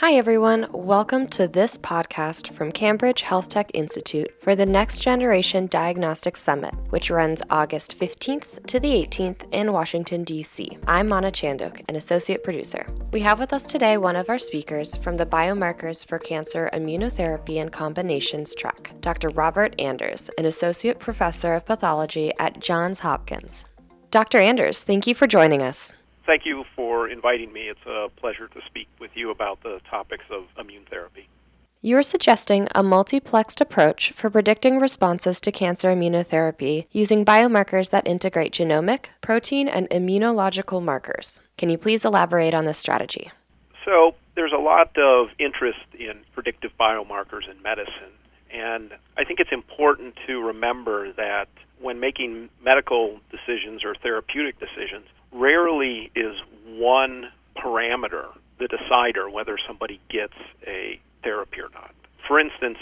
Hi, everyone. Welcome to this podcast from Cambridge Healthtech Institute for the Next Generation Diagnostics Summit, which runs August 15th to the 18th in Washington, D.C. I'm Mana Chandok, an associate producer. We have with us today one of our speakers from the Biomarkers for Cancer Immunotherapy and Combinations track, Dr. Robert Anders, an associate professor of pathology at Johns Hopkins. Dr. Anders, thank you for joining us thank you for inviting me. It's a pleasure to speak with you about the topics of immune therapy. You are suggesting a multiplexed approach for predicting responses to cancer immunotherapy using biomarkers that integrate genomic, protein, and immunological markers. Can you please elaborate on this strategy? So, there's a lot of interest in predictive biomarkers in medicine, and I think it's important to remember that when making medical decisions or therapeutic decisions, rarely is one parameter the decider whether somebody gets a therapy or not. For instance,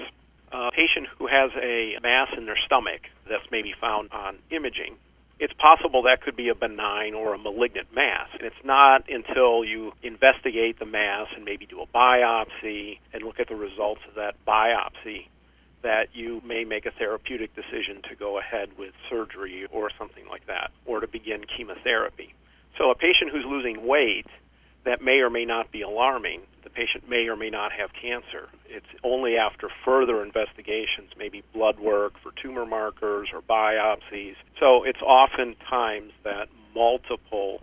a patient who has a mass in their stomach that's maybe found on imaging, it's possible that could be a benign or a malignant mass. And it's not until you investigate the mass and maybe do a biopsy and look at the results of that biopsy that you may make a therapeutic decision to go ahead with surgery or something like that, or to begin chemotherapy. So, a patient who's losing weight, that may or may not be alarming. The patient may or may not have cancer. It's only after further investigations, maybe blood work for tumor markers or biopsies. So, it's oftentimes that multiple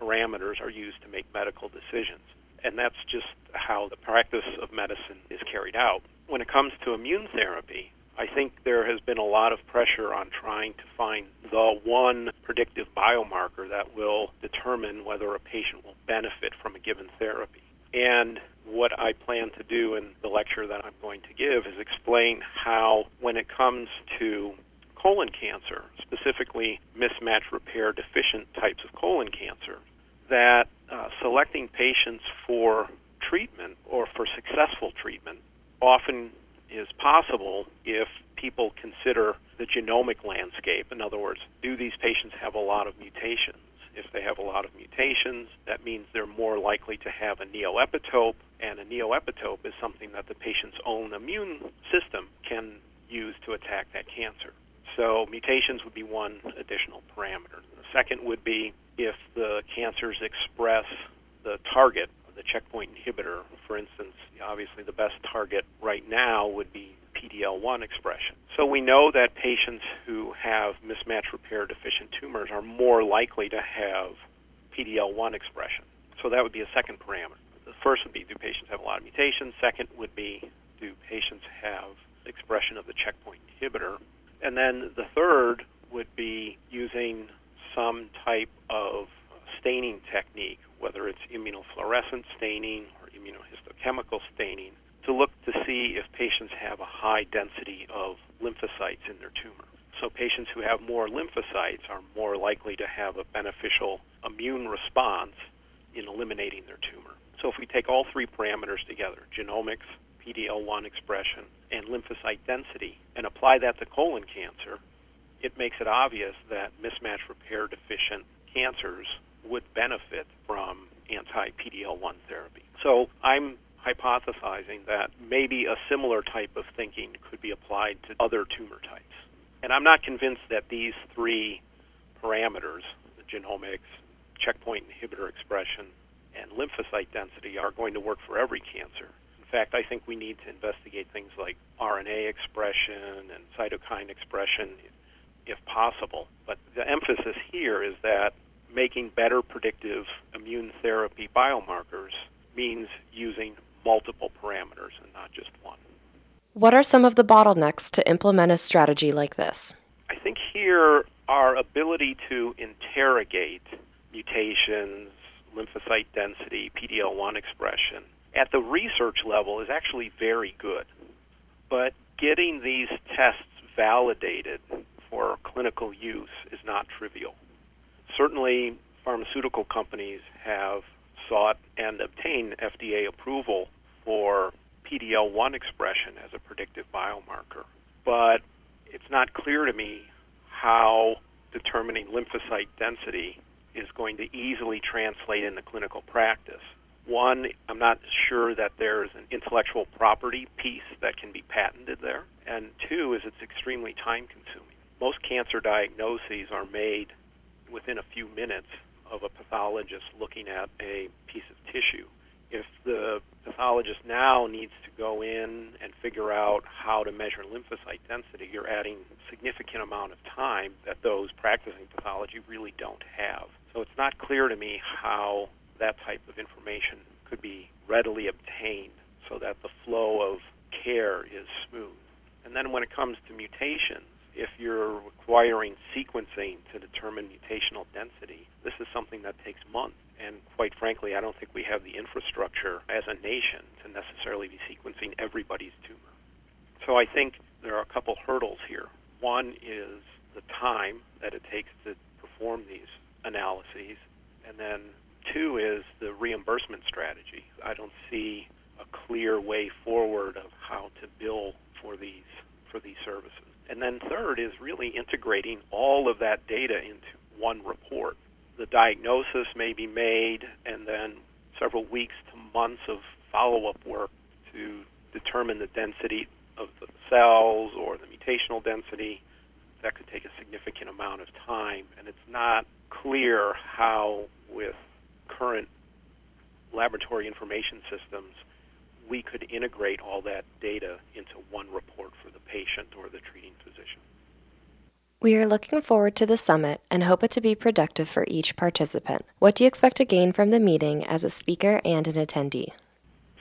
parameters are used to make medical decisions. And that's just how the practice of medicine is carried out when it comes to immune therapy, I think there has been a lot of pressure on trying to find the one predictive biomarker that will determine whether a patient will benefit from a given therapy. And what I plan to do in the lecture that I'm going to give is explain how, when it comes to colon cancer, specifically mismatch repair deficient types of colon cancer, that uh, selecting patients for treatment or for successful treatment often possible if people consider the genomic landscape. In other words, do these patients have a lot of mutations? If they have a lot of mutations, that means they're more likely to have a neoepitope, and a neoepitope is something that the patient's own immune system can use to attack that cancer. So, mutations would be one additional parameter. The second would be if the cancers express the target the checkpoint inhibitor, for instance, obviously the best target right now would be PD-L1 expression. So we know that patients who have mismatch repair deficient tumors are more likely to have PD-L1 expression. So that would be a second parameter. The first would be do patients have a lot of mutations? Second would be do patients have expression of the checkpoint inhibitor? And then the third would be using some type of staining technique, whether it's immunofluorescent staining or immunohistochemical staining, to look to see if patients have a high density of lymphocytes in their tumor. So, patients who have more lymphocytes are more likely to have a beneficial immune response in eliminating their tumor. So, if we take all three parameters together genomics, PD-L1 expression, and lymphocyte density and apply that to colon cancer, it makes it obvious that mismatch repair deficient cancers would benefit from anti PD-L1 therapy. So I'm hypothesizing that maybe a similar type of thinking could be applied to other tumor types. And I'm not convinced that these three parameters, the genomics, checkpoint inhibitor expression, and lymphocyte density, are going to work for every cancer. In fact, I think we need to investigate things like RNA expression and cytokine expression if possible. But the emphasis here is that making better predictive immune therapy biomarkers means using multiple parameters and not just one. What are some of the bottlenecks to implement a strategy like this? I think here our ability to interrogate mutations, lymphocyte density, PD-L1 expression at the research level is actually very good. But getting these tests validated for clinical use is not trivial. Certainly, pharmaceutical companies have sought and obtained FDA approval for PD-L1 expression as a predictive biomarker. But it's not clear to me how determining lymphocyte density is going to easily translate into clinical practice. One, I'm not sure that there's an intellectual property piece that can be patented there. And two, is it's extremely time consuming. Most cancer diagnoses are made within a few minutes of a pathologist looking at a piece of tissue. If the pathologist now needs to go in and figure out how to measure lymphocyte density, you're adding significant amount of time that those practicing pathology really don't have. So it's not clear to me how that type of information could be readily obtained so that the flow of care is smooth. And then when it comes to mutations, if you're requiring sequencing to determine mutational density, this is something that takes months. And quite frankly, I don't think we have the infrastructure as a nation to necessarily be sequencing everybody's tumor. So I think there are a couple hurdles here. One is the time that it takes to perform these analyses, and then two is the reimbursement strategy. I don't see a clear way forward of how to bill for these for these services. And then third is really integrating all of that data into one report. The diagnosis may be made and then several weeks to months of follow-up work to determine the density of the cells or the mutational density. That could take a significant amount of time, and it's not clear how, with current laboratory information systems, we could integrate all that data into one report for the patient or the treating physician. We are looking forward to the summit and hope it to be productive for each participant. What do you expect to gain from the meeting as a speaker and an attendee?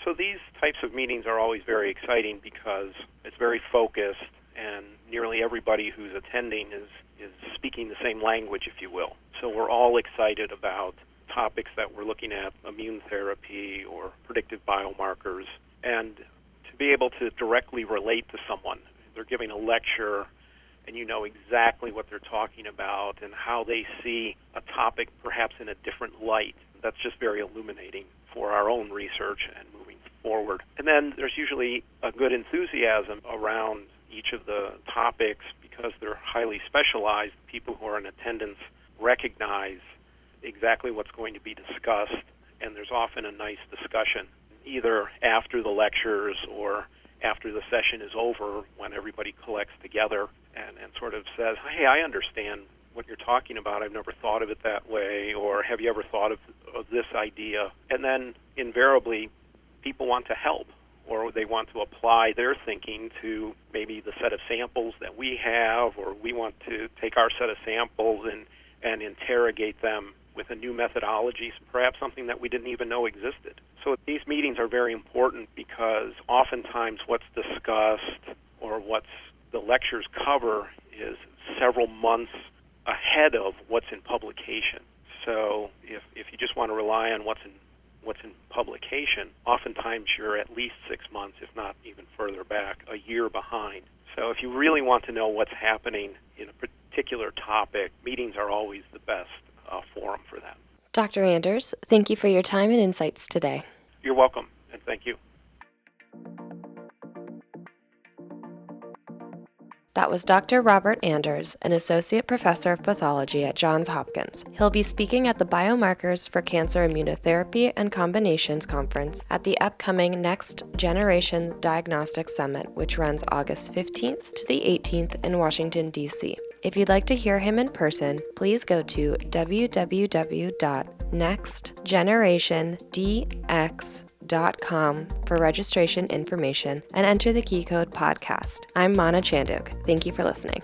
So, these types of meetings are always very exciting because it's very focused, and nearly everybody who's attending is, is speaking the same language, if you will. So, we're all excited about topics that we're looking at, immune therapy or predictive biomarkers, and to be able to directly relate to someone. They're giving a lecture, and you know exactly what they're talking about and how they see a topic perhaps in a different light. That's just very illuminating for our own research and moving forward. And then there's usually a good enthusiasm around each of the topics because they're highly specialized. People who are in attendance recognize exactly what's going to be discussed, and there's often a nice discussion either after the lectures or after the session is over when everybody collects together and, and sort of says, hey, I understand what you're talking about. I've never thought of it that way, or have you ever thought of, of this idea? And then invariably, people want to help or they want to apply their thinking to maybe the set of samples that we have, or we want to take our set of samples and, and interrogate them with a new methodology, perhaps something that we didn't even know existed. So these meetings are very important because oftentimes what's discussed or what's the lectures cover is several months ahead of what's in publication. So if, if you just want to rely on what's in what's in publication, oftentimes you're at least six months, if not even further back, a year behind. So if you really want to know what's happening in a particular topic, meetings are always the best uh, forum for that. Dr. Anders, thank you for your time and insights today. You're welcome, and thank you. That was Dr. Robert Anders, an associate professor of pathology at Johns Hopkins. He'll be speaking at the Biomarkers for Cancer Immunotherapy and Combinations Conference at the upcoming Next Generation Diagnostic Summit, which runs August 15th to the 18th in Washington, D.C. If you'd like to hear him in person, please go to www.nextgenerationdx.com for registration information and enter the key code podcast. I'm Mana Chanduk. Thank you for listening.